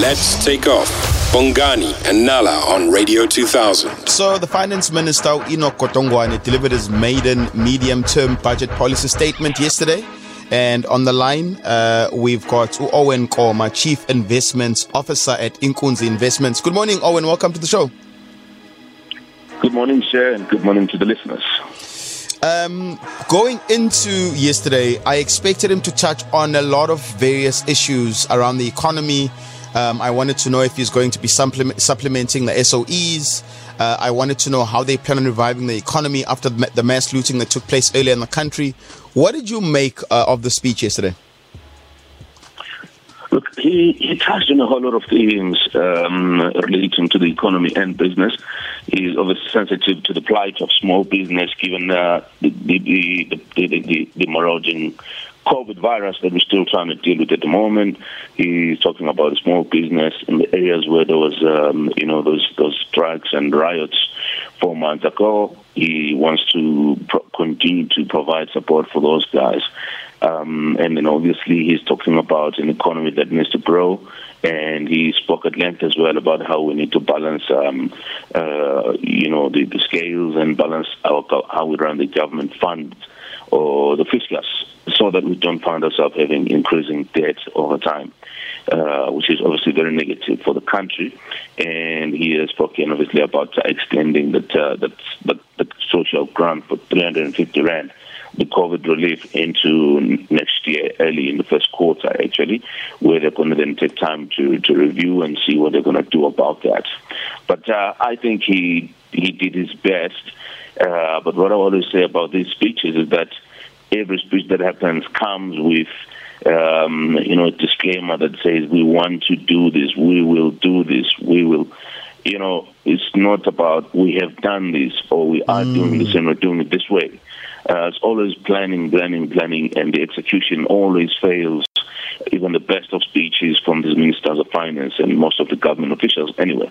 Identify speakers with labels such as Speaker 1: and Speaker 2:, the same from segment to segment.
Speaker 1: Let's take off. Bongani and Nala on Radio 2000.
Speaker 2: So, the Finance Minister, Enoch Godongwana, delivered his maiden medium term budget policy statement yesterday. And on the line, uh, we've got Owen Nkomo, Chief Investments Officer at Inkunzi Investments. Good morning, Owen. Welcome to the show.
Speaker 3: Good morning, Cher, and good morning to the listeners.
Speaker 2: Um, going into yesterday, I expected him to touch on a lot of various issues around the economy. Um, I wanted to know if he's going to be supplement, supplementing the SOEs. Uh, I wanted to know how they plan on reviving the economy after the mass looting that took place earlier in the country. What did you make uh, of the speech yesterday?
Speaker 3: Look, he, he touched on a whole lot of things um, relating to the economy and business. He's obviously sensitive to the plight of small business, given uh, the, the, the, the, the, the emerging COVID virus that we're still trying to deal with at the moment. He's talking about small business in the areas where there was, um, you know, those those strikes and riots four months ago. He wants to pro- continue to provide support for those guys. Um, and then obviously he's talking about an economy that needs to grow. And he spoke at length as well about how we need to balance, um, uh, you know, the, the, scales and balance our, how we run the government funds or the fiscus so that we don't find ourselves having increasing debt over time. Uh, which is obviously very negative for the country. And he has spoken obviously about extending that, uh, that, that, that social grant for 350 rand the COVID relief into next year, early in the first quarter, actually, where they're going to then take time to, to review and see what they're going to do about that. But uh, I think he he did his best. Uh, but what I always say about these speeches is that every speech that happens comes with um, you know, a disclaimer that says we want to do this, we will do this, we will. You know, it's not about we have done this or we are mm. doing this and we're doing it this way. Uh, it's always planning, planning, planning, and the execution always fails. Even the best of speeches from these ministers of finance and most of the government officials, anyway.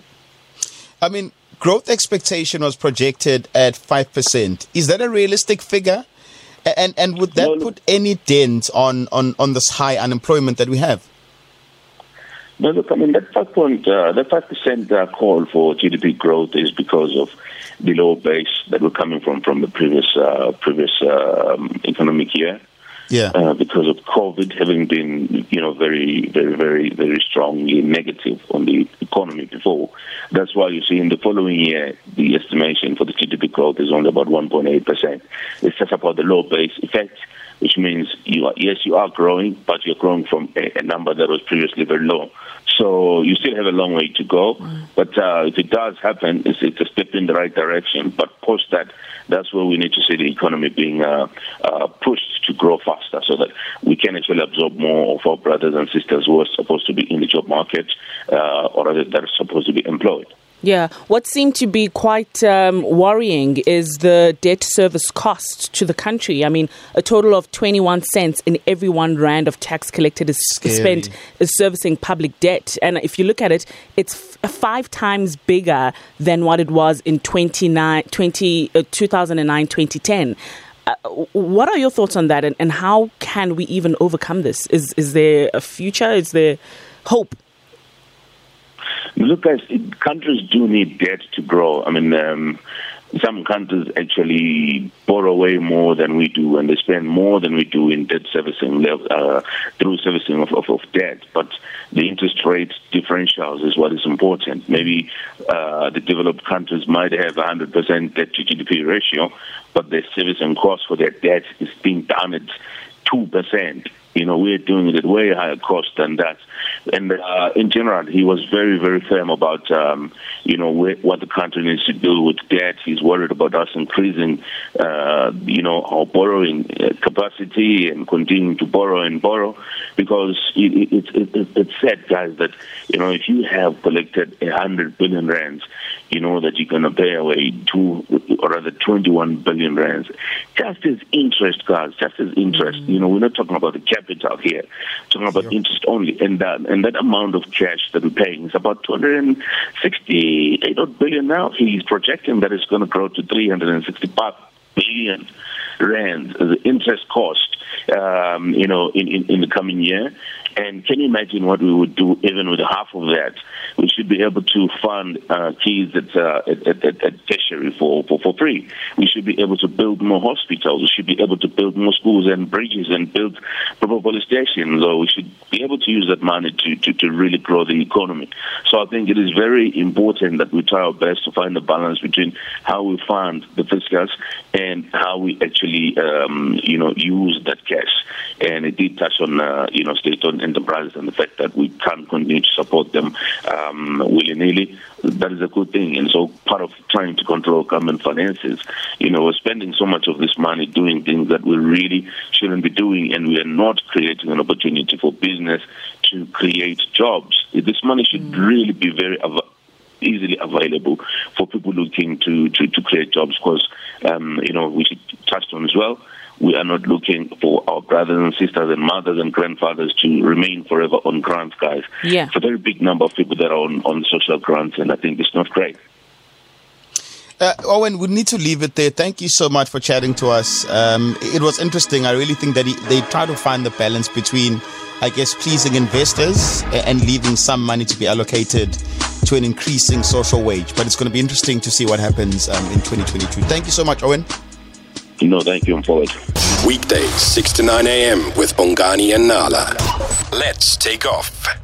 Speaker 2: I mean, growth expectation was projected at 5%. Is that a realistic figure? And and would that put any dent on, on, on this high unemployment that we have?
Speaker 3: No, look, I mean that five point, uh, that five percent uh, call for GDP growth is because of the low base that we're coming from from the previous uh, previous um, economic year.
Speaker 2: Yeah.
Speaker 3: Uh, because of COVID having been, you know, very, very, very, very strongly negative on the economy before. That's why you see in the following year, the estimation for the GDP growth is only about 1.8%. It's just about the low base effect which means you are, yes, you are growing, but you're growing from a, a, number that was previously very low. So you still have a long way to go. Mm. But uh, if it does happen, it's, it's, a step in the right direction. But post that, that's where we need to see the economy being uh, uh, pushed to grow faster so that we can actually absorb more of our brothers and sisters who are supposed to be in the job market uh, or that are supposed to be employed.
Speaker 4: Yeah. What seemed to be quite um, worrying is the debt service cost to the country. I mean, a total of 21 cents in every one rand of tax collected is Scary. spent is servicing public debt. And if you look at it, it's f- five times bigger than what it was in 29, 20, uh, 2009 2010. Uh, what are your thoughts on that, and, and how can we even overcome this? Is is there a future? Is there hope?
Speaker 3: Look, guys, countries do need debt to grow. I mean, um, some countries actually borrow way more than we do, and they spend more than we do in debt servicing uh, through servicing of, of, of, debt. But the interest rate differentials is what is important. Maybe uh, the developed countries might have a 100% debt to GDP ratio, but their servicing cost for their debt is being done at 2%. You know, we're doing it at way higher cost than that. And uh, in general, he was very, very firm about, um, you know, what the country needs to do with debt. He's worried about us increasing, uh, you know, our borrowing uh, capacity and continuing to borrow and borrow because it, it, it, it's said, guys, that, you know, if you have collected a hundred billion rands, you know that you're going to pay away two, or rather 21 billion rands. Just as interest, guys, just as interest. Mm-hmm. You know, we're not talking about the capital here, talking about interest only. And that, and that amount of cash that we're paying is about 268 billion now. He's projecting that it's going to grow to 365 billion rand, the interest cost, um, you know, in, in, in, the coming year. And can you imagine what we would do even with half of that? We should be able to fund uh, kids at, uh, at, at, at tertiary for, for, for free. We should be able to build more hospitals. We should be able to build more schools and bridges and build proper police stations. Or we should be able to use that money to, to, to really grow the economy. So I think it is very important that we try our best to find a balance between how we fund the fiscus and how we actually, um, you know, use that cash. And it did touch on, uh, you know, state-owned enterprises and the fact that we can't continue to support them um, willy-nilly. That is a good thing. And so part of trying to control government finances, you know, we're spending so much of this money doing things that we really shouldn't be doing, and we are not creating an opportunity for business to create jobs. This money should mm. really be very av- easily available for people looking to, to, to create jobs because, um, you know, we should touch on as well we are not looking for our brothers and sisters and mothers and grandfathers to remain forever on grants, guys.
Speaker 4: Yeah.
Speaker 3: It's a very big number of people that are on, on social grants, and I think it's not great.
Speaker 2: Uh, Owen, we need to leave it there. Thank you so much for chatting to us. Um, it was interesting. I really think that he, they try to find the balance between, I guess, pleasing investors and leaving some money to be allocated to an increasing social wage. But it's going to be interesting to see what happens um, in 2022. Thank you so much, Owen.
Speaker 3: No, thank you. I'm forward.
Speaker 1: Weekdays, 6 to 9 a.m. with Bongani and Nala. Let's take off.